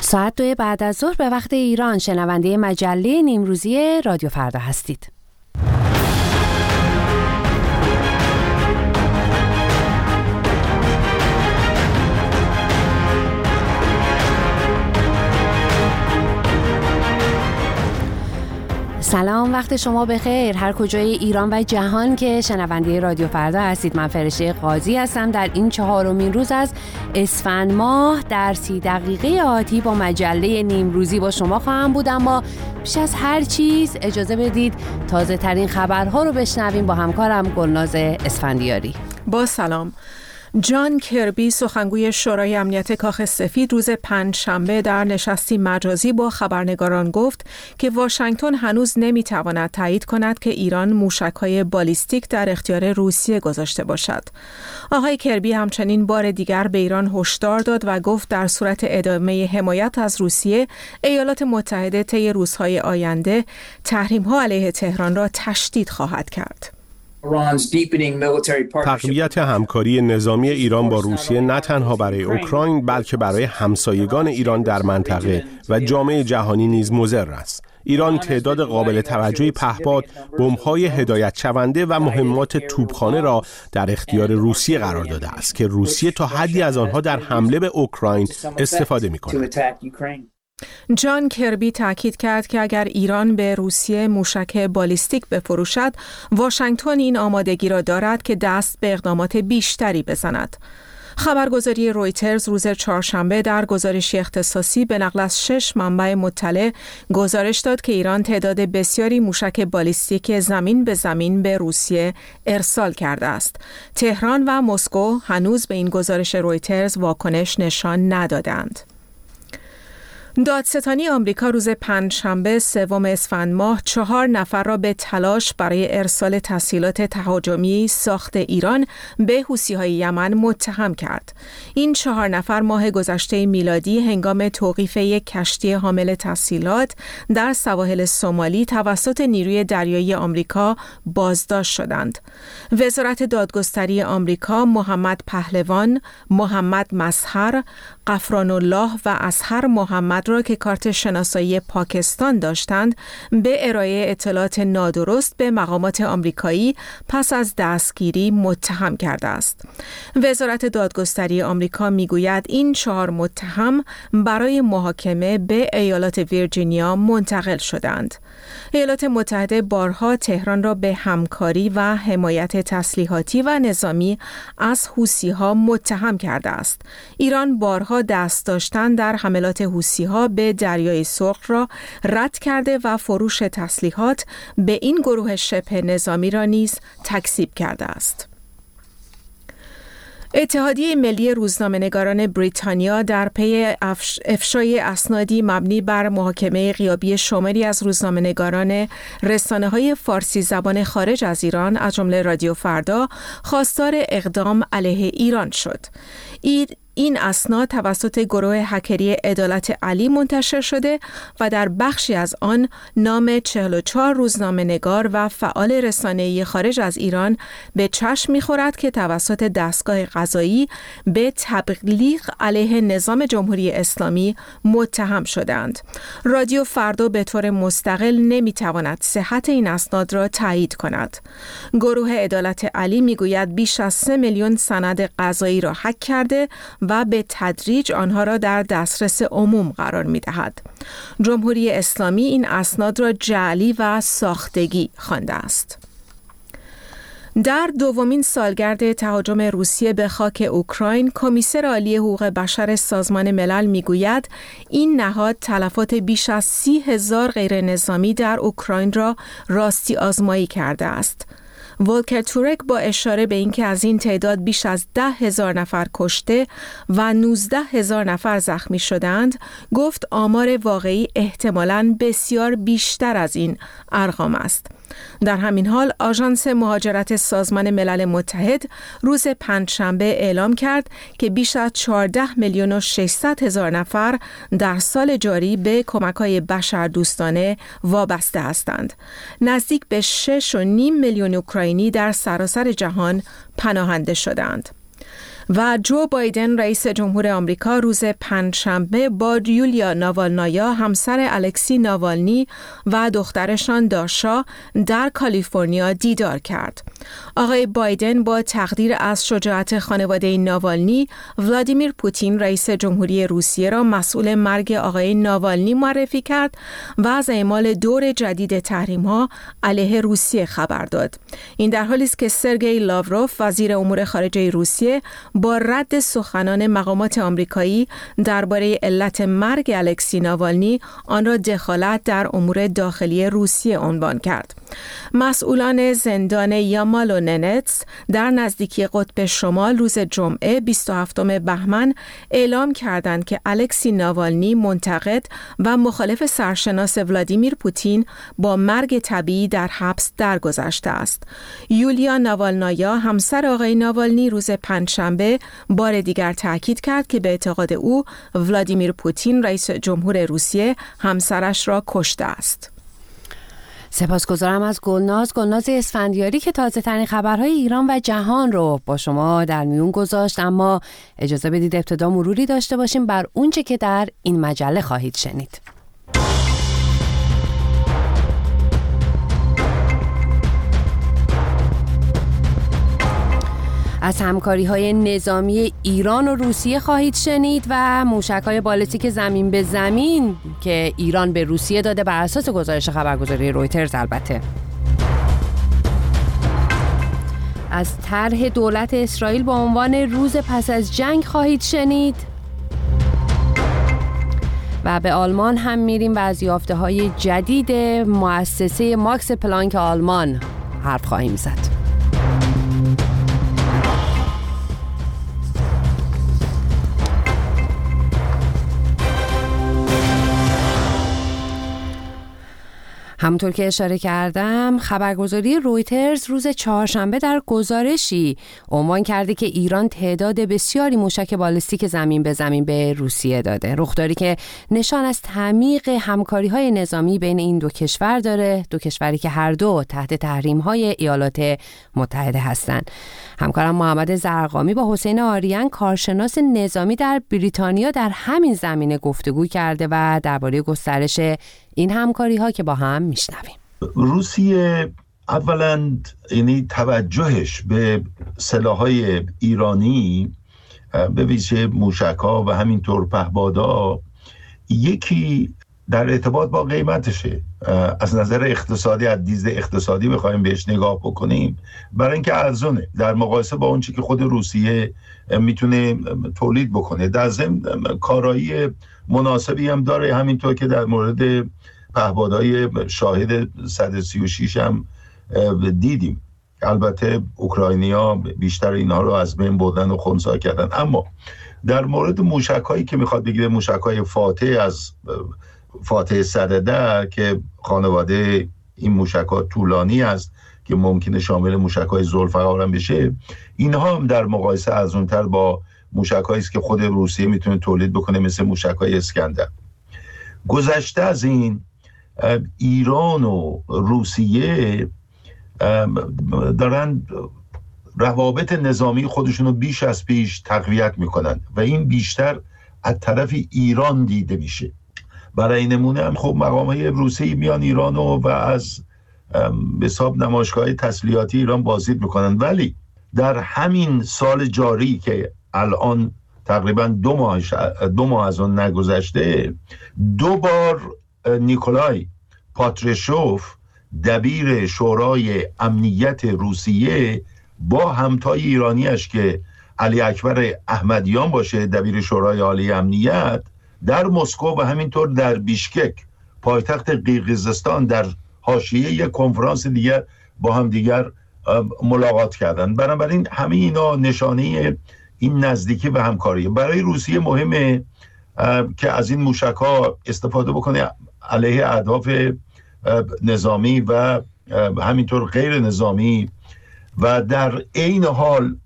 ساعت دو بعد از ظهر به وقت ایران شنونده مجله نیمروزی رادیو فردا هستید. سلام وقت شما بخیر. هر کجای ایران و جهان که شنونده رادیو فردا هستید. من فرشته قاضی هستم. در این چهارمین روز از اسفند ماه در سی دقیقه آتی با مجله نیمروزی با شما خواهم بود. اما پیش از هر چیز اجازه بدید تازه ترین خبرها رو بشنویم. با همکارم گلناز اسفندیاری. با سلام. جان کربی سخنگوی شورای امنیت کاخ سفید روز پنج شنبه در نشستی مجازی با خبرنگاران گفت که واشنگتن هنوز نمی‌تواند تایید کند که ایران موشکهای بالیستیک در اختیار روسیه گذاشته باشد. آقای کربی همچنین بار دیگر به ایران هشدار داد و گفت در صورت ادامه حمایت از روسیه ایالات متحده طی روزهای آینده تحریم‌ها علیه تهران را تشدید خواهد کرد. تقویت همکاری نظامی ایران با روسیه نه تنها برای اوکراین بلکه برای همسایگان ایران در منطقه و جامعه جهانی نیز مضر است. ایران تعداد قابل توجهی پهپاد، بمب‌های هدایت شونده و مهمات توپخانه را در اختیار روسیه قرار داده است که روسیه تا حدی از آنها در حمله به اوکراین استفاده می‌کند. جان کربی تاکید کرد که اگر ایران به روسیه موشک بالیستیک بفروشد واشنگتن این آمادگی را دارد که دست به اقدامات بیشتری بزند خبرگزاری رویترز روز چهارشنبه در گزارشی اختصاصی به نقل از شش منبع مطلع گزارش داد که ایران تعداد بسیاری موشک بالیستیک زمین به زمین به روسیه ارسال کرده است. تهران و مسکو هنوز به این گزارش رویترز واکنش نشان ندادند. دادستانی آمریکا روز پنجشنبه سوم اسفند ماه چهار نفر را به تلاش برای ارسال تسهیلات تهاجمی ساخت ایران به های یمن متهم کرد. این چهار نفر ماه گذشته میلادی هنگام توقیف یک کشتی حامل تسهیلات در سواحل سومالی توسط نیروی دریایی آمریکا بازداشت شدند. وزارت دادگستری آمریکا محمد پهلوان، محمد مسهر، قفران الله و اسهر محمد را که کارت شناسایی پاکستان داشتند به ارائه اطلاعات نادرست به مقامات آمریکایی پس از دستگیری متهم کرده است. وزارت دادگستری آمریکا می‌گوید این چهار متهم برای محاکمه به ایالات ویرجینیا منتقل شدند. ایالات متحده بارها تهران را به همکاری و حمایت تسلیحاتی و نظامی از حوسی ها متهم کرده است. ایران بارها دست داشتن در حملات حوسی ها به دریای سرخ را رد کرده و فروش تسلیحات به این گروه شبه نظامی را نیز تکسیب کرده است. اتحادیه ملی روزنامه‌نگاران بریتانیا در پی افشای اسنادی مبنی بر محاکمه غیابی شماری از روزنامه‌نگاران رسانه های فارسی زبان خارج از ایران از جمله رادیو فردا خواستار اقدام علیه ایران شد. این اسناد توسط گروه هکری عدالت علی منتشر شده و در بخشی از آن نام 44 روزنامه نگار و فعال رسانه‌ای خارج از ایران به چشم می‌خورد که توسط دستگاه قضایی به تبلیغ علیه نظام جمهوری اسلامی متهم شدند. رادیو فردا به طور مستقل نمی‌تواند صحت این اسناد را تایید کند. گروه عدالت علی می‌گوید بیش از 3 میلیون سند قضایی را حک کرده و به تدریج آنها را در دسترس عموم قرار می دهد. جمهوری اسلامی این اسناد را جعلی و ساختگی خوانده است. در دومین سالگرد تهاجم روسیه به خاک اوکراین کمیسر عالی حقوق بشر سازمان ملل می‌گوید این نهاد تلفات بیش از سی هزار غیر نظامی در اوکراین را راستی آزمایی کرده است ولکر تورک با اشاره به اینکه از این تعداد بیش از ده هزار نفر کشته و 19 هزار نفر زخمی شدند گفت آمار واقعی احتمالاً بسیار بیشتر از این ارقام است. در همین حال آژانس مهاجرت سازمان ملل متحد روز پنجشنبه اعلام کرد که بیش از 14 میلیون و 600 هزار نفر در سال جاری به کمک های بشر دوستانه وابسته هستند. نزدیک به 6.5 میلیون اوکراینی در سراسر جهان پناهنده شدند. و جو بایدن رئیس جمهور آمریکا روز پنجشنبه با یولیا ناوالنایا همسر الکسی ناوالنی و دخترشان داشا در کالیفرنیا دیدار کرد. آقای بایدن با تقدیر از شجاعت خانواده ناوالنی ولادیمیر پوتین رئیس جمهوری روسیه را مسئول مرگ آقای ناوالنی معرفی کرد و از اعمال دور جدید تحریم ها علیه روسیه خبر داد. این در حالی است که سرگئی لاوروف وزیر امور خارجه روسیه با رد سخنان مقامات آمریکایی درباره علت مرگ الکسی ناوالنی آن را دخالت در امور داخلی روسیه عنوان کرد. مسئولان زندان یامال و ننتس در نزدیکی قطب شمال روز جمعه 27 بهمن اعلام کردند که الکسی ناوالنی منتقد و مخالف سرشناس ولادیمیر پوتین با مرگ طبیعی در حبس درگذشته است. یولیا ناوالنایا همسر آقای ناوالنی روز پنجشنبه بار دیگر تاکید کرد که به اعتقاد او ولادیمیر پوتین رئیس جمهور روسیه همسرش را کشته است. سپاسگزارم از گلناز. گلناز اسفندیاری که تازه ترین خبرهای ایران و جهان رو با شما در میون گذاشت. اما اجازه بدید ابتدا مروری داشته باشیم بر اونچه که در این مجله خواهید شنید. از همکاری های نظامی ایران و روسیه خواهید شنید و موشک های بالستیک زمین به زمین که ایران به روسیه داده بر اساس گزارش خبرگزاری رویترز البته. از طرح دولت اسرائیل با عنوان روز پس از جنگ خواهید شنید. و به آلمان هم میریم و از یافته های جدید مؤسسه ماکس پلانک آلمان حرف خواهیم زد. همونطور که اشاره کردم خبرگزاری رویترز روز چهارشنبه در گزارشی عنوان کرده که ایران تعداد بسیاری موشک بالستیک زمین به زمین به روسیه داده. رخداری که نشان از تعمیق همکاری های نظامی بین این دو کشور داره دو کشوری که هر دو تحت تحریم های ایالات متحده هستند. همکارم محمد زرقامی با حسین آریان کارشناس نظامی در بریتانیا در همین زمینه گفتگو کرده و درباره گسترش این همکاری ها که با هم میشنویم. روسیه اولا یعنی توجهش به سلاحهای ایرانی به ویژه موشک ها و همینطور پهبادا یکی در ارتباط با قیمتشه. از نظر اقتصادی از دید اقتصادی بخوایم بهش نگاه بکنیم. برای اینکه ارزونه در مقایسه با اون که خود روسیه می‌تونه تولید بکنه. در ضمن کارایی مناسبی هم داره همینطور که در مورد پهبادهای شاهد 136 هم دیدیم. البته اوکراینیا بیشتر اینها رو از بین بردن و خونسا کردن. اما در مورد موشک هایی که می‌خواد بگیره موشک های فاتح از فاتح صدده که خانواده این موشک ها طولانی است که ممکنه شامل موشک های زلفقار هم بشه اینها هم در مقایسه ارزونتر با موشک است که خود روسیه می‌تونه تولید بکنه مثل موشک های اسکندر. گذشته از این ایران و روسیه دارن روابط نظامی خودشون رو بیش از پیش تقویت می‌کنن و این بیشتر از طرف ایران دیده میشه. برای نمونه هم خب مقام های روسی میان ایران و, و از حساب نمایشگاه تسلیحاتی ایران بازدید می‌کنن. ولی در همین سال جاری که الان تقریبا دو ماه, دو ماه از اون نگذشته دو بار نیکولای پاترشوف دبیر شورای امنیت روسیه با همتای ایرانیش که علی اکبر احمدیان باشه دبیر شورای عالی امنیت در مسکو و همینطور در بیشکک پایتخت قیرگیزستان در حاشیه یک کنفرانس دیگر با هم دیگر ملاقات کردن. بنابراین همه اینا نشانه این نزدیکی و همکاری برای روسیه مهمه که از این موشک ها استفاده بکنه. علیه اهداف نظامی و همینطور غیر نظامی و در عین حال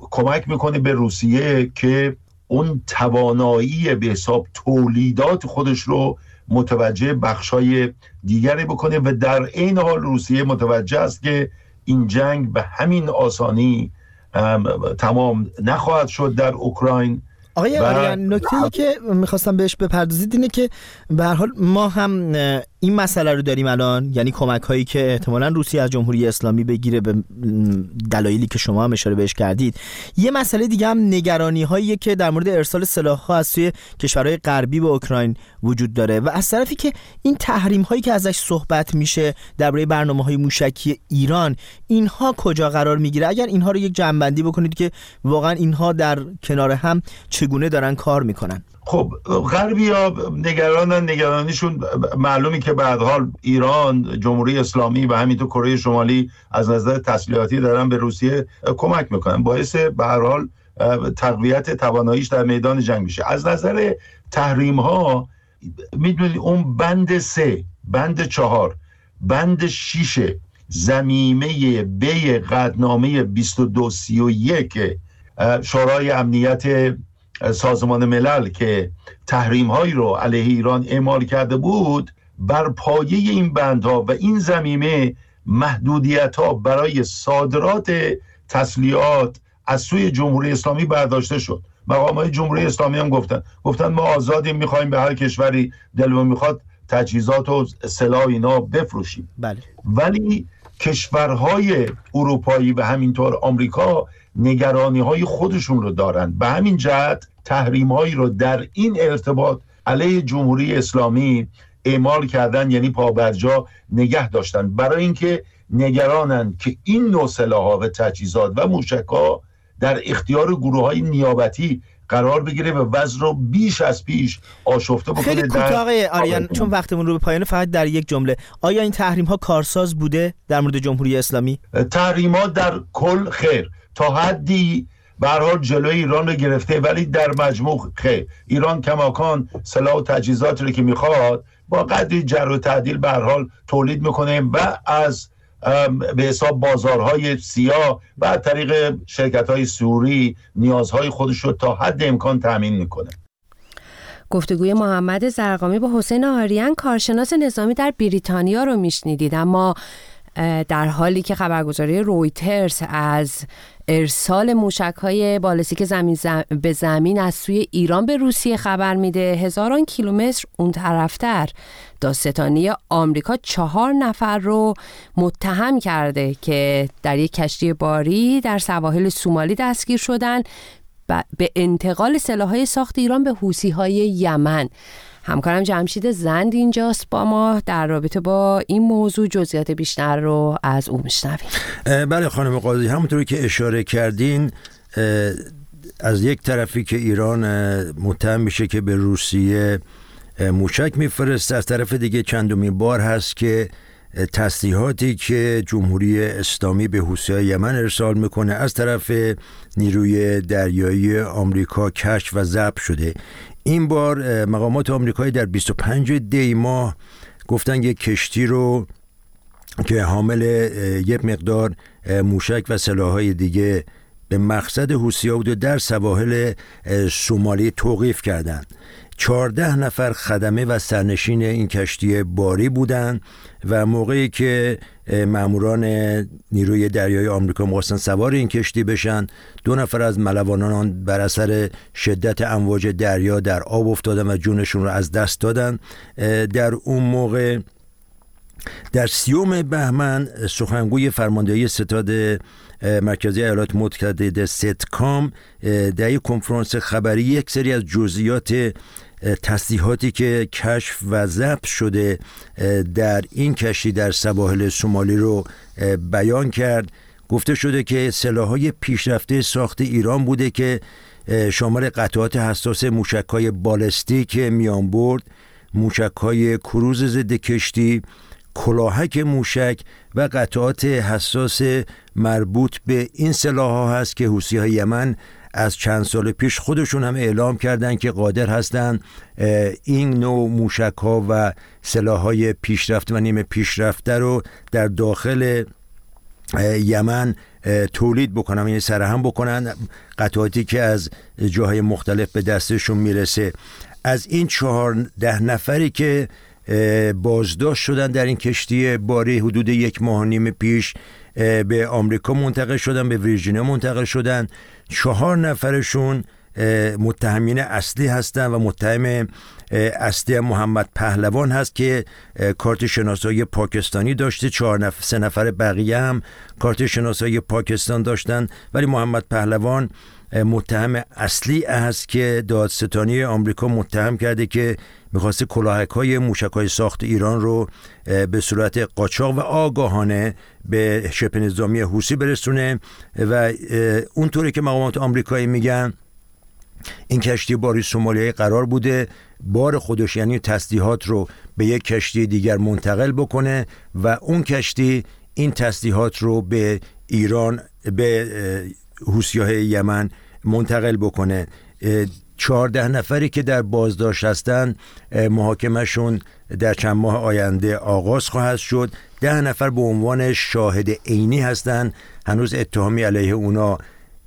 کمک می‌کنه به روسیه که اون توانایی به حساب تولیدات خودش رو متوجه بخشای دیگری بکنه و در عین حال روسیه متوجه است که این جنگ به همین آسانی تمام نخواهد شد در اوکراین. آقای آریان نکته که می‌خواستم بهش بپردازید اینه که به هر حال ما هم این مسئله رو داریم الان؟ یعنی کمک هایی که احتمالا روسیه از جمهوری اسلامی بگیره به دلایلی که شما هم اشاره بهش کردید. یه مسئله دیگه هم نگرانی هایی که در مورد ارسال سلاح ها از سوی کشورهای غربی به اوکراین وجود داره و از طرفی که این تحریم هایی که ازش صحبت میشه درباره برنامه های موشکی ایران اینها کجا قرار می‌گیره؟ اگر اینها رو یک جنبندی بکنید که واقعا اینها در کنار هم چگونه دارن کار می‌کنن. خب غربی ها نگرانن نگرانیشون معلومی که بعد حال ایران جمهوری اسلامی و همینطور کره شمالی از نظر تسلیحاتی دارن به روسیه کمک می‌کنن. باعث به هر حال تقویت تواناییش در میدان جنگ میشه. از نظر تحریم ها می‌دونید اون بند سه بند چهار بند شیش زمیمه بی قدنامه 2231 شورای امنیت سازمان ملل که تحریم هایی رو علیه ایران اعمال کرده بود بر پایه این بندها و این زمینه محدودیت ها برای صادرات تسلیحات از سوی جمهوری اسلامی برداشته شد. مقام های جمهوری اسلامی هم گفتن. گفتن ما آزادیم می‌خوایم به هر کشوری دلمون می‌خواد تجهیزات و سلاح اینا بفروشیم. بله. ولی کشورهای اروپایی و همینطور آمریکا نگرانی های خودشون رو دارن. به همین جهت تحریم هایی رو در این ارتباط علیه جمهوری اسلامی اعمال کردن یعنی پابرجا نگه داشتن. برای اینکه نگرانن که این نوع سلاح و تجهیزات و موشک ها در اختیار گروه های نیابتی قرار بگیره و وزن رو بیش از پیش آشفته بکنه خیلی کوتاه آریان چون وقتمون رو به پایان فقط در یک جمله. آیا این تحریم ها کارساز بوده در مورد جمهوری اسلامی؟ تحریم ها در کل خیر. تا حدی به حال جلوی ایران رو گرفته ولی در مجموع خیر. ایران کماکان سلاح و تجهیزات رو که می‌خواد با قدری جر و تعدیل به حال تولید می‌کنه و از به حساب بازارهای سیاه و طریق شرکت های سوری نیازهای خودش رو تا حد امکان تامین می‌کنه. گفتگوی محمد زرقامی با حسین آریان کارشناس نظامی در بریتانیا رو میشنیدید اما در حالی که خبرگزاری رویترز از ارسال موشک های بالستیک زمین به زمین از سوی ایران به روسیه خبر میده. هزاران کیلومتر اون طرفتر. داستانی آمریکا چهار نفر رو متهم کرده که در یک کشتی باری در سواحل سومالی دستگیر شدن. به انتقال سلاحهای ساخت ایران به حوسی های یمن. همکارم جمشید زند اینجاست با ما در رابطه با این موضوع جزئیات بیشتر رو از او میشنویم. بله خانم قاضی همونطوری که اشاره کردین از یک طرفی که ایران متهم میشه که به روسیه موشک میفرست از طرف دیگه چندمی بار هست که تسلیحاتی که جمهوری اسلامی به حوثی‌های یمن ارسال می‌کنه از طرف نیروی دریایی آمریکا کشف و ضبط شده. این بار مقامات آمریکایی در 25 دی ماه گفتن یک کشتی رو که حامل یک مقدار موشک و سلاحهای دیگه به مقصد و در سواحل سومالی توقیف کردند. چهارده نفر خدمه و سرنشین این کشتی باری بودند و موقعی که ماموران نیروی دریای آمریکا می‌خواستن سوار این کشتی بشن دو نفر از ملوانان بر اثر شدت امواج دریا در آب افتادن و جونشون رو از دست دادن. در اون موقع در سیوم بهمن سخنگوی فرماندهی ستاد مرکزی ایالات متحده ستکام در یک کنفرانس خبری یک سری از جزئیات تسلیحاتی که کشف و ضبط شده در این کشتی در سواحل سومالی رو بیان کرد. گفته شده که سلاحهای پیشرفته ساخت ایران بوده که شامل قطعات حساس موشکهای بالستیک میان برد. موشکهای کروز ضد کشتی کلاهک موشک و قطعات حساس مربوط به این سلاح ها هست که حوسی های یمن از چند سال پیش خودشون هم اعلام کردند که قادر هستند این نوع موشک ها و سلاح های پیشرفته و نیمه پیشرفته رو در داخل یمن تولید بکنن یعنی سرهم بکنن. قطعاتی که از جاهای مختلف به دستشون می‌رسه. از این چهار ده نفری که بازداشت شدن در این کشتی باری حدود یک ماه نیم پیش به آمریکا منتقل شدن به ویرجینیا منتقل شدن. چهار نفرشون متهمین اصلی هستند و متهم اصلی محمد پهلوان هست که کارت شناسایی پاکستانی داشته. چهار نفر سه نفر بقیه هم کارت شناسایی پاکستان داشتن. ولی محمد پهلوان متهم اصلی است که دادستانی آمریکا متهم کرده که می‌خواسته کلاهک های موشک های ساخت ایران رو به صورت قاچاق و آگاهانه به شبه نظامی حوسی برسونه و اونطوری که مقامات آمریکایی میگن این کشتی باری سومالیایی قرار بوده بار خودش یعنی تسلیحات رو به یک کشتی دیگر منتقل بکنه و اون کشتی این تسلیحات رو به ایران به های یمن منتقل بکنه. چهارده نفری که در بازداشت هستند محاکمهشون در چند ماه آینده آغاز خواهد شد. ده نفر به عنوان شاهد عینی هستند. هنوز اتهامی علیه اونا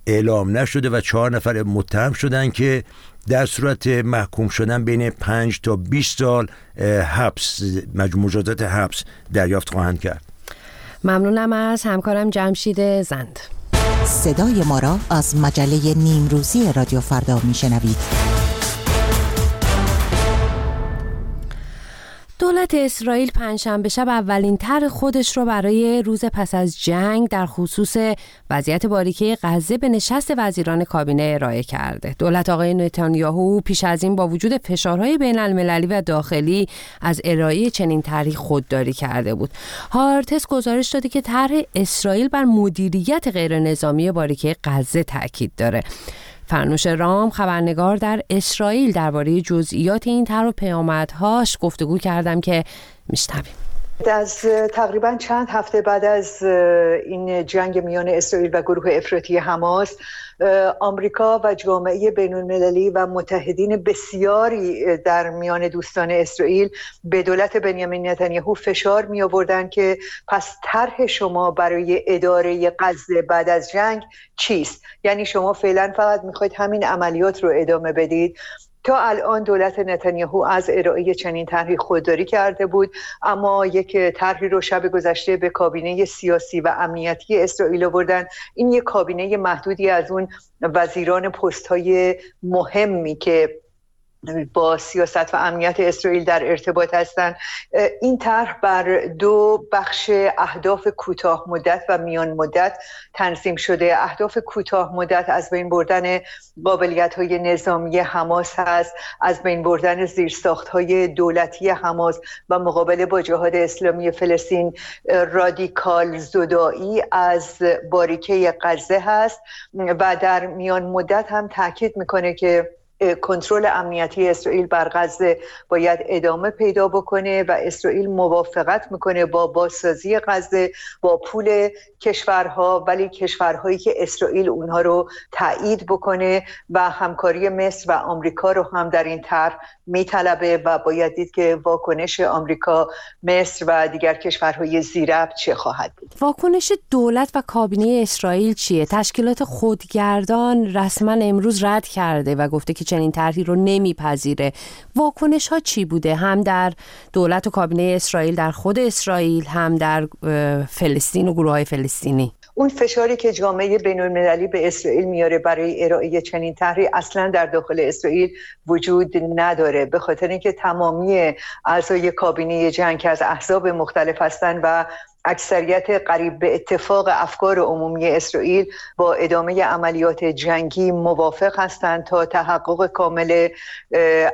اعلام نشده و چهار نفر متهم شدن که در صورت محکوم شدن بین 5 تا 20 سال حبس مجازات حبس دریافت خواهند کرد. ممنونم از همکارم جمشید زند. صدای ما را از مجله نیمروزی رادیو فردا میشنوید. دولت اسرائیل پنجشنبه شب اولین تر خودش رو برای روز پس از جنگ در خصوص وضعیت باریکه غزه به نشست وزیران کابینه ارائه کرده. دولت آقای نتانیاهو پیش از این با وجود فشارهای بین المللی و داخلی از ارائه چنین طرحی خودداری کرده بود. هارتس گزارش داده که طرح اسرائیل بر مدیریت غیر نظامی باریکه غزه تاکید داره. فرنوش رام خبرنگار در اسرائیل درباره جزئیات این طرح و پیامدهاش گفتگو کردم که میشنویم. از تقریبا چند هفته بعد از این جنگ میان اسرائیل و گروه افراطی حماس آمریکا و جامعه بین المللی و متحدین بسیاری در میان دوستان اسرائیل به دولت بنیامین نتانیاهو فشار می آوردن که پس طرح شما برای اداره غزه بعد از جنگ چیست؟ یعنی شما فعلا فقط می‌خواید همین عملیات رو ادامه بدید. تا الان دولت نتانیاهو از ارائه چنین طرحی خودداری کرده بود اما یک طرحی رو شب گذشته به کابینه سیاسی و امنیتی اسرائیل آوردن. این یک کابینه محدودی از اون وزیران پست های مهمی که با سیاست و امنیت اسرائیل در ارتباط هستند. این طرح بر دو بخش اهداف کوتاه مدت و میان مدت تنظیم شده. اهداف کوتاه مدت از بین بردن قابلیت های نظامی حماس هست از بین بردن زیرساخت های دولتی حماس و مقابله با جهاد اسلامی فلسطین رادیکال زدایی از باریکه غزه هست و در میان مدت هم تاکید می‌کنه که کنترل امنیتی اسرائیل بر غزه باید ادامه پیدا بکنه و اسرائیل موافقت می‌کنه با بازسازی غزه با پول کشورها ولی کشورهایی که اسرائیل اونها رو تایید بکنه و همکاری مصر و آمریکا رو هم در این طرح میطلبه و باید دید که واکنش آمریکا مصر و دیگر کشورهای زیرب چه خواهد بود. واکنش دولت و کابینه اسرائیل چیه؟ تشکیلات خودگردان رسما امروز رد کرده و گفته که چنین طرحی رو نمیپذیره. واکنش ها چی بوده؟ هم در دولت و کابینه اسرائیل در خود اسرائیل هم در فلسطین و گروه های فلسطینی. اون فشاری که جامعه بین المللی به اسرائیل میاره برای ارائه چنین طرحی اصلا در داخل اسرائیل وجود نداره. به خاطر اینکه تمامی اعضای کابینه جنگ از احزاب مختلف هستند و اکثریت قریب به اتفاق افکار عمومی اسرائیل با ادامه عملیات جنگی موافق هستند تا تحقق کامل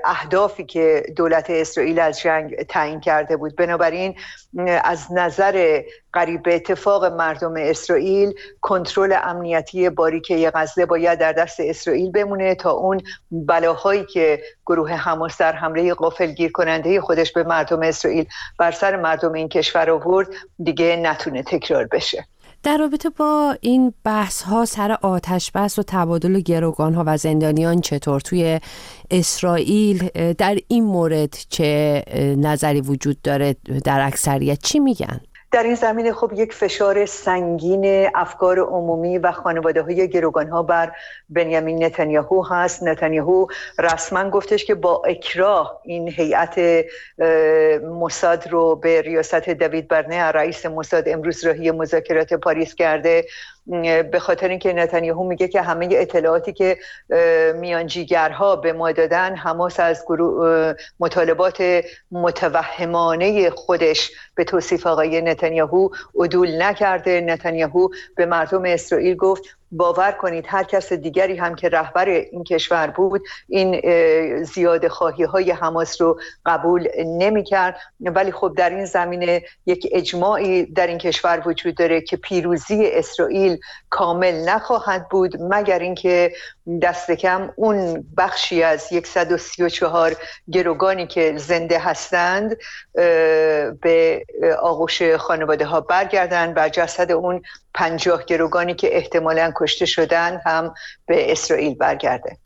اهدافی که دولت اسرائیل از جنگ تعیین کرده بود. بنابراین از نظر قریب به اتفاق مردم اسرائیل کنترل امنیتی باریکه غزه باید در دست اسرائیل بمونه تا اون بلاهایی که گروه حماس در حمله گیر کننده خودش به مردم اسرائیل بر سر مردم این کشور آورد دیگه نتونه تکرار بشه. در رابطه با این بحث ها سر آتش بس و تبادل گروگان ها و زندانیان چطور توی اسرائیل؟ در این مورد چه نظری وجود داره در اکثریت؟ چی میگن؟ در این زمینه خب یک فشار سنگین افکار عمومی و خانواده های گروگان ها بر بنیامین نتانیاهو هست. نتانیاهو رسما گفتش که با اکراه این هیئت موساد رو به ریاست دوید برنه رئیس موساد امروز راهی مذاکرات پاریس کرده. به خاطر اینکه نتانیاهو میگه که همه اطلاعاتی که میانجیگرها به ما دادن حماس از مطالبات متوهمانه خودش به توصیف آقای نتانیاهو عدول نکرده. نتانیاهو به مردم اسرائیل گفت باور کنید هر کس دیگری هم که رهبر این کشور بود این زیاد خواهی های حماس رو قبول نمی کرد ولی خب در این زمینه یک اجماعی در این کشور وجود داره که پیروزی اسرائیل کامل نخواهد بود مگر اینکه دست کم اون بخشی از 134 گروگانی که زنده هستند به آغوش خانواده ها برگردن و جسد اون پنجاه گروگانی که احتمالا کشته شدن هم به اسرائیل برگرده.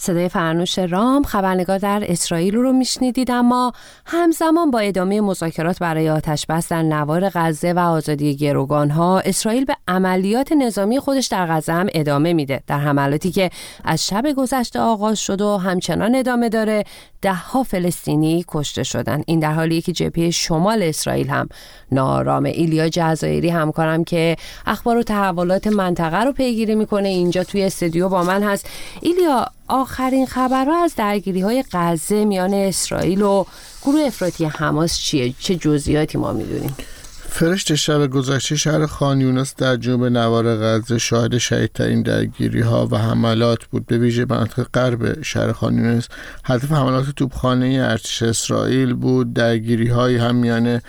صدای فرنوش رام خبرنگار در اسرائیل رو میشنیدید اما همزمان با ادامه مذاکرات برای آتش بس در نوار غزه و آزادی گروگان ها اسرائیل به عملیات نظامی خودش در غزه هم ادامه میده. در حملاتی که از شب گذشته آغاز شد و همچنان ادامه داره دهها فلسطینی کشته شدن. این در حالی که جبهه شمال اسرائیل هم نارام ایلیا جزایری همکارم که اخبار و تحولات منطقه رو پیگیری می‌کنه اینجا توی استودیو با من هست. ایلیا آخرین خبرها از درگیری های غزه میان اسرائیل و گروه افراطی حماس چیه؟ چه جزئیاتی ما می‌دونیم؟ فرشت شب گذشته شهر خان یونس در جنوب نوار غزه شاهد شهیدترین درگیری ها و حملات بود. به ویژه مناطق غرب شهر خان یونس هدف حملات توپخانه ارتش اسرائیل بود. درگیری های هم میان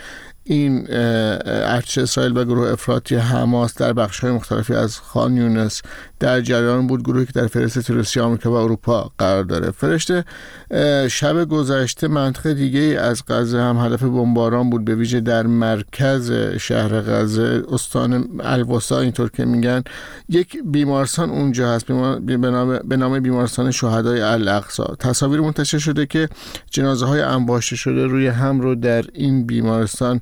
این ارتش اسرائیل و گروه افراطی حماس در بخش های مختلفی از خان یونس در جریان بود. گروهی که در فهرست روسیه آمریکا و اروپا قرار داره. فرشته شب گذشته منطقه دیگه از غزه هم هدف بمباران بود. به ویژه در مرکز شهر غزه استان الوسا اینطور که میگن یک بیمارستان اونجا هست. به نام بیمارستان شهدای الاقصا تصاویر منتشر شده که جنازه های انباشته شده روی هم رو در این بیمارستان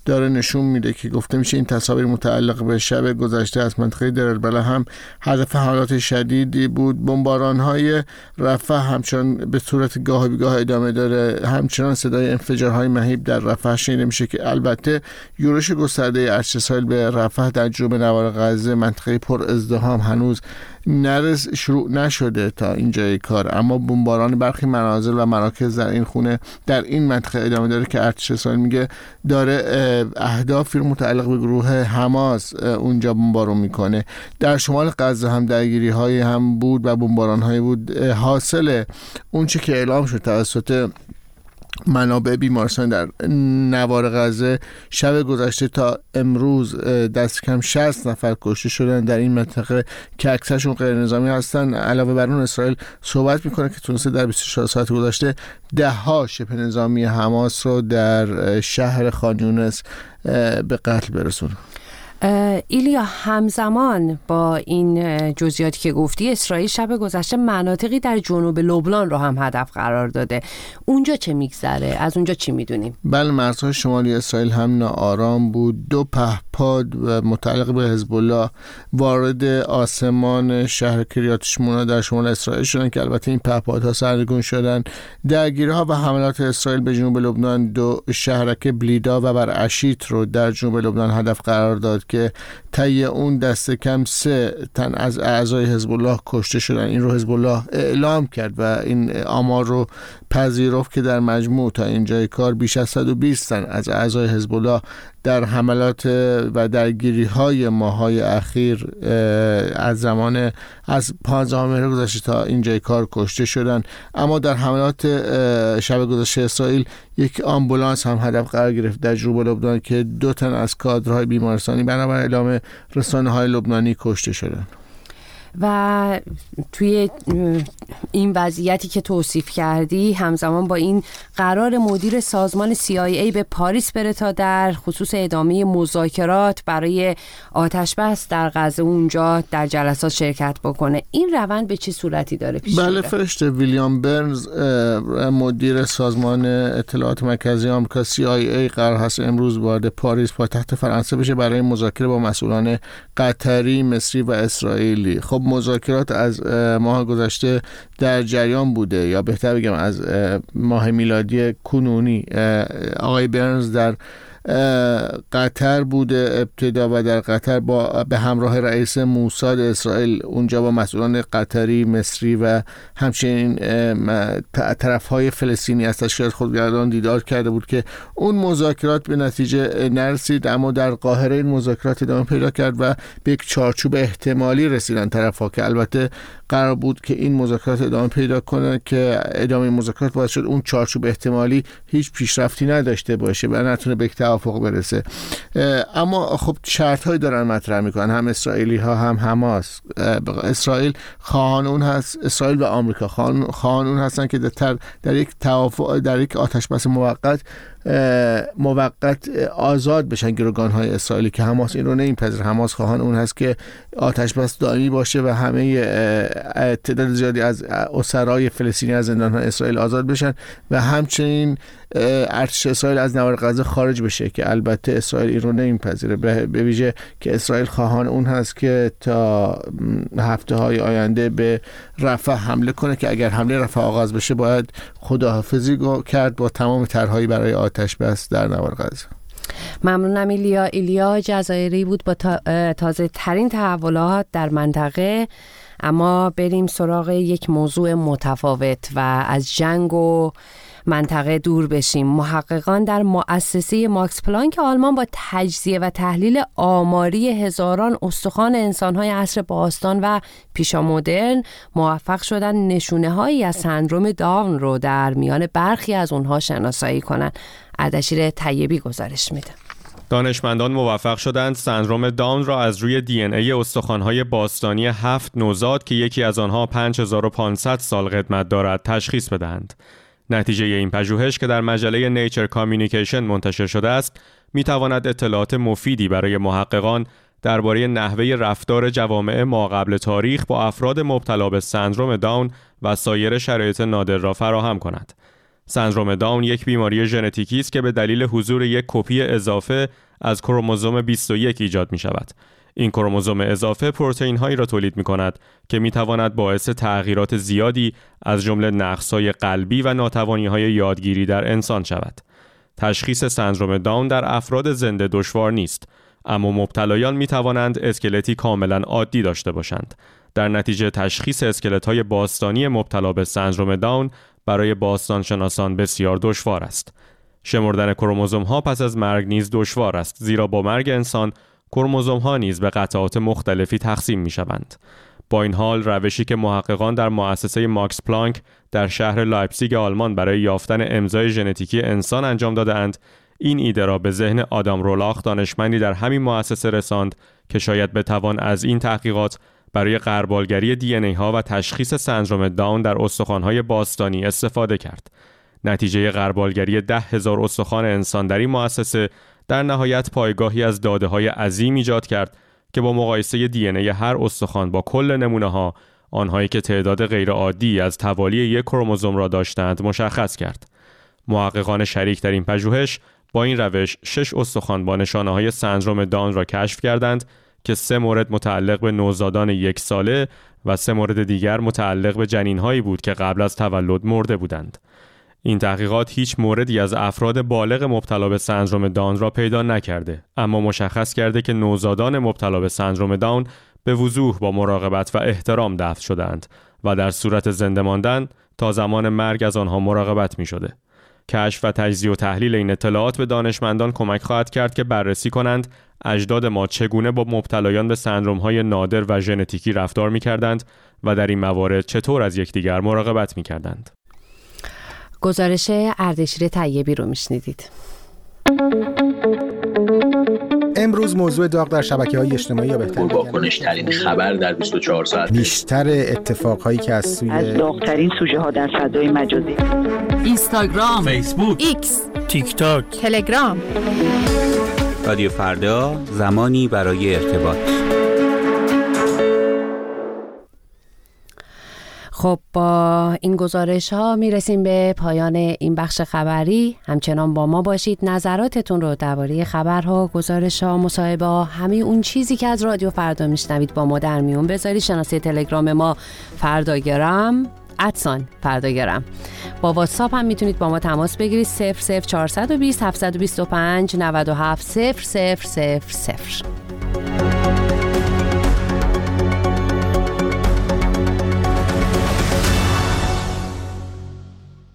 داره نشون میده که گفته میشه این تصاویر متعلق به شب گذشته از منطقه درالبلا هم هدف حالات شدیدی بود. بمباران های رفح همچنان به صورت گاه بیگاه ادامه داره. همچنان صدای انفجارهای مهیب در رفح شنیده میشه که البته یورش گسترده ارتش اسرائیل به رفح در جنوب نوار غزه منطقه پر ازدهام هنوز نرس شروع نشده تا اینجای کار. اما بمباران برخی منازل و مراکز در این خونه در این منطقه ادامه داره که ارتش اسرائیل میگه داره اهدافی متعلق به گروه حماس اونجا بمبارون می‌کنه. در شمال غزه هم درگیری های هم بود و بمباران های بود حاصل اونچه که اعلام شد توسط منابع بیمارستان در نوار غزه شب گذشته تا امروز دست کم 60 نفر کشته شدن در این منطقه که اکثرشون غیر نظامی هستن. علاوه بر اون اسرائیل صحبت می‌کنه که تونسته در 24 ساعت گذشته ده ها شبه نظامی حماس رو در شهر خانیونس به قتل برسونه. ایلیا همزمان با این جزئیاتی که گفتی اسرائیل شب گذشته مناطقی در جنوب لبنان رو هم هدف قرار داده. اونجا چه میگذره؟ از اونجا چی می‌دونیم؟ بله مرزهای شمالی اسرائیل هم ناآرام بود. دو پهپاد و متعلق به حزب الله وارد آسمان شهر کریات شمونا در شمال اسرائیل شدن که البته این پهپادها سرنگون شدن. درگیری ها و حملات اسرائیل به جنوب لبنان دو شهرک بلیدا و بر اشیت رو در جنوب لبنان هدف قرار داد که طی اون دست کم سه تن از اعضای حزب الله کشته شدن. این رو حزب الله اعلام کرد و این آمار رو پذیرفت که در مجموع تا اینجای کار بیش از 120 تن از اعضای حزب الله در حملات و درگیری های ماهای اخیر از زمان از 15 مهر گذشته تا اینجای کار کشته شدن اما در حملات شب گذشته اسرائیل یک آمبولانس هم هدف قرار گرفت در جنوب لبنان که دو تن از کادرهای بیمارستانی بنابر اعلام رسانه های لبنانی کشته شدند. و توی این وضعیتی که توصیف کردی همزمان با این قرار مدیر سازمان CIA به پاریس بره تا در خصوص ادامه مذاکرات برای آتش بس در غزه اونجا در جلسات شرکت بکنه. این روند به چه صورتی داره پیش بله فرشته ویلیام برنز مدیر سازمان اطلاعات مرکزی آمریکا CIA قرار هست امروز وارد پاریس پایتخت فرانسه بشه برای مذاکره با مسئولان قطری، مصری و اسرائیلی. خب مذاکرات از ماه گذشته در جریان بوده یا بهتر بگم از ماه میلادی کنونی آقای برنز در قطر بوده ابتدا و در قطر با به همراه رئیس موساد اسرائیل اونجا با مسئولان قطری مصری و همچنین طرف های فلسطینی از تشکیلات خودگردان دیدار کرده بود که اون مذاکرات به نتیجه نرسید اما در قاهره این مذاکرات ادامه پیدا کرد و به یک چارچوب احتمالی رسیدن طرف ها که البته قرار بود که این مذاکرات ادامه پیدا کنه که ادامه مذاکرات باعث شد اون چارچوب احتمالی هیچ پیشرفتی نداشته باشه و نتونه به توافق برسه. اما خب شرط هایی دارن مطرح می‌کنن. هم اسرائیلی ها هم حماس. اسرائیل خواهان اون هست اسرائیل و آمریکا خواهان اون هستن که در, در یک توافق در یک آتش بس موقت موقت آزاد بشن گروگان های اسرائیلی که حماس این رو نمیپذیر حماس خواهان اون هست که آتش بس دائمی باشه و همه تعداد زیادی از اسرای فلسطینی از زندان های اسرائیل آزاد بشن و همچنین ارتش اسرائیل از نوار غزه خارج بشه که البته اسرائیل این رو نمیپذیره. به ویژه که اسرائیل خواهان اون هست که تا هفته های آینده به رفح حمله کنه که اگر حمله رفح آغاز بشه باید خداحافظی کرد با تمام طرحهایی برای آتش بس در نوار غزه. ممنونم ایلیا. ایلیا جزایری بود با تازه ترین تحولات در منطقه. اما بریم سراغ یک موضوع متفاوت و از جنگ و منطقه دور بشیم. محققان در مؤسسه ماکس پلانک آلمان با تجزیه و تحلیل آماری هزاران استخوان انسانهای عصر باستان و پیشا مدرن موفق شدن نشونه هایی از سندروم داون رو در میان برخی از اونها شناسایی کنند. اردشیر طیبی گزارش میده. دانشمندان موفق شدند سندروم داون را از روی دی ان ای استخوان‌های باستانی هفت نوزاد که یکی از آنها 5500 سال قدمت دارد تشخیص بدهند. نتیجه این پژوهش که در مجله نیچر کامیونیکیشن منتشر شده است می تواند اطلاعات مفیدی برای محققان درباره نحوه رفتار جوامع ما قبل تاریخ با افراد مبتلا به سندروم داون و سایر شرایط نادر را فراهم کند. سندروم داون یک بیماری ژنتیکی است که به دلیل حضور یک کپی اضافه از کروموزوم 21 ایجاد می شود. این کروموزوم اضافه پروتئین هایی را تولید می کند که می تواند باعث تغییرات زیادی از جمله نقص های قلبی و ناتوانی های یادگیری در انسان شود. تشخیص سندروم داون در افراد زنده دشوار نیست اما مبتلایان می توانند اسکلتی کاملا عادی داشته باشند. در نتیجه تشخیص اسکلت های باستانی مبتلا به سندروم داون برای باستانشناسان بسیار دشوار است. شمردن کروموزوم ها پس از مرگ نیز دشوار است زیرا با مرگ انسان کروموزوم ها نیز به قطعات مختلفی تقسیم می شوند. با این حال روشی که محققان در مؤسسه ماکس پلانک در شهر لایپزیگ آلمان برای یافتن امضای ژنتیکی انسان انجام دادهاند این ایده را به ذهن آدام رولاخ دانشمندی در همین مؤسسه رساند که شاید بتوان از این تحقیقات برای غربالگری دی ان ای ها و تشخیص سندروم داون در استخوان‌های باستانی استفاده کرد. نتیجه غربالگری ده هزار استخوان انسان در این مؤسسه در نهایت پایگاهی از داده های عظیم ایجاد کرد که با مقایسه ای هر استخوان با کل نمونه ها آنهایی که تعداد غیرعادی از توالی یک کروموزوم را داشتند مشخص کرد. محققان شریک در این پژوهش با این روش شش استخوان با نشانه های سندروم دان را کشف کردند که سه مورد متعلق به نوزادان یک ساله و سه مورد دیگر متعلق به جنین هایی بود که قبل از تولد مرده بودند. این تحقیقات هیچ موردی از افراد بالغ مبتلا به سندروم داون را پیدا نکرده اما مشخص کرده که نوزادان مبتلا به سندروم داون به وضوح با مراقبت و احترام دفن شدند و در صورت زنده ماندن تا زمان مرگ از آنها مراقبت می شده. کشف و تجزیه و تحلیل این اطلاعات به دانشمندان کمک خواهد کرد که بررسی کنند اجداد ما چگونه با مبتلایان به سندروم های نادر و ژنتیکی رفتار می کردند و در این موارد چطور از یکدیگر مراقبت می کردند. گزارش اردشیر طیبی رو میشنیدید. امروز موضوع داغ در شبکه های اجتماعی یا بهتر واکنش ترین خبر در 24 ساعت بیشتر اتفاقهایی که از سوی از داغترین سوژه ها در فضای مجازی. اینستاگرام فیسبوک ایکس تیک تاک تلگرام. رادیو فردا زمانی برای ارتباط. خب با این گزارش ها می رسیم به پایان این بخش خبری. همچنان با ما باشید. نظراتتون رو درباره خبرها گزارش ها مصاحبه ها همه اون چیزی که از رادیو فردا میشنوید با ما در میون بذارید. شناسه تلگرام ما فرداگرام ادسان فرداگرم با واتساپ هم می‌تونید با ما تماس بگیرید. 00420 725 97 000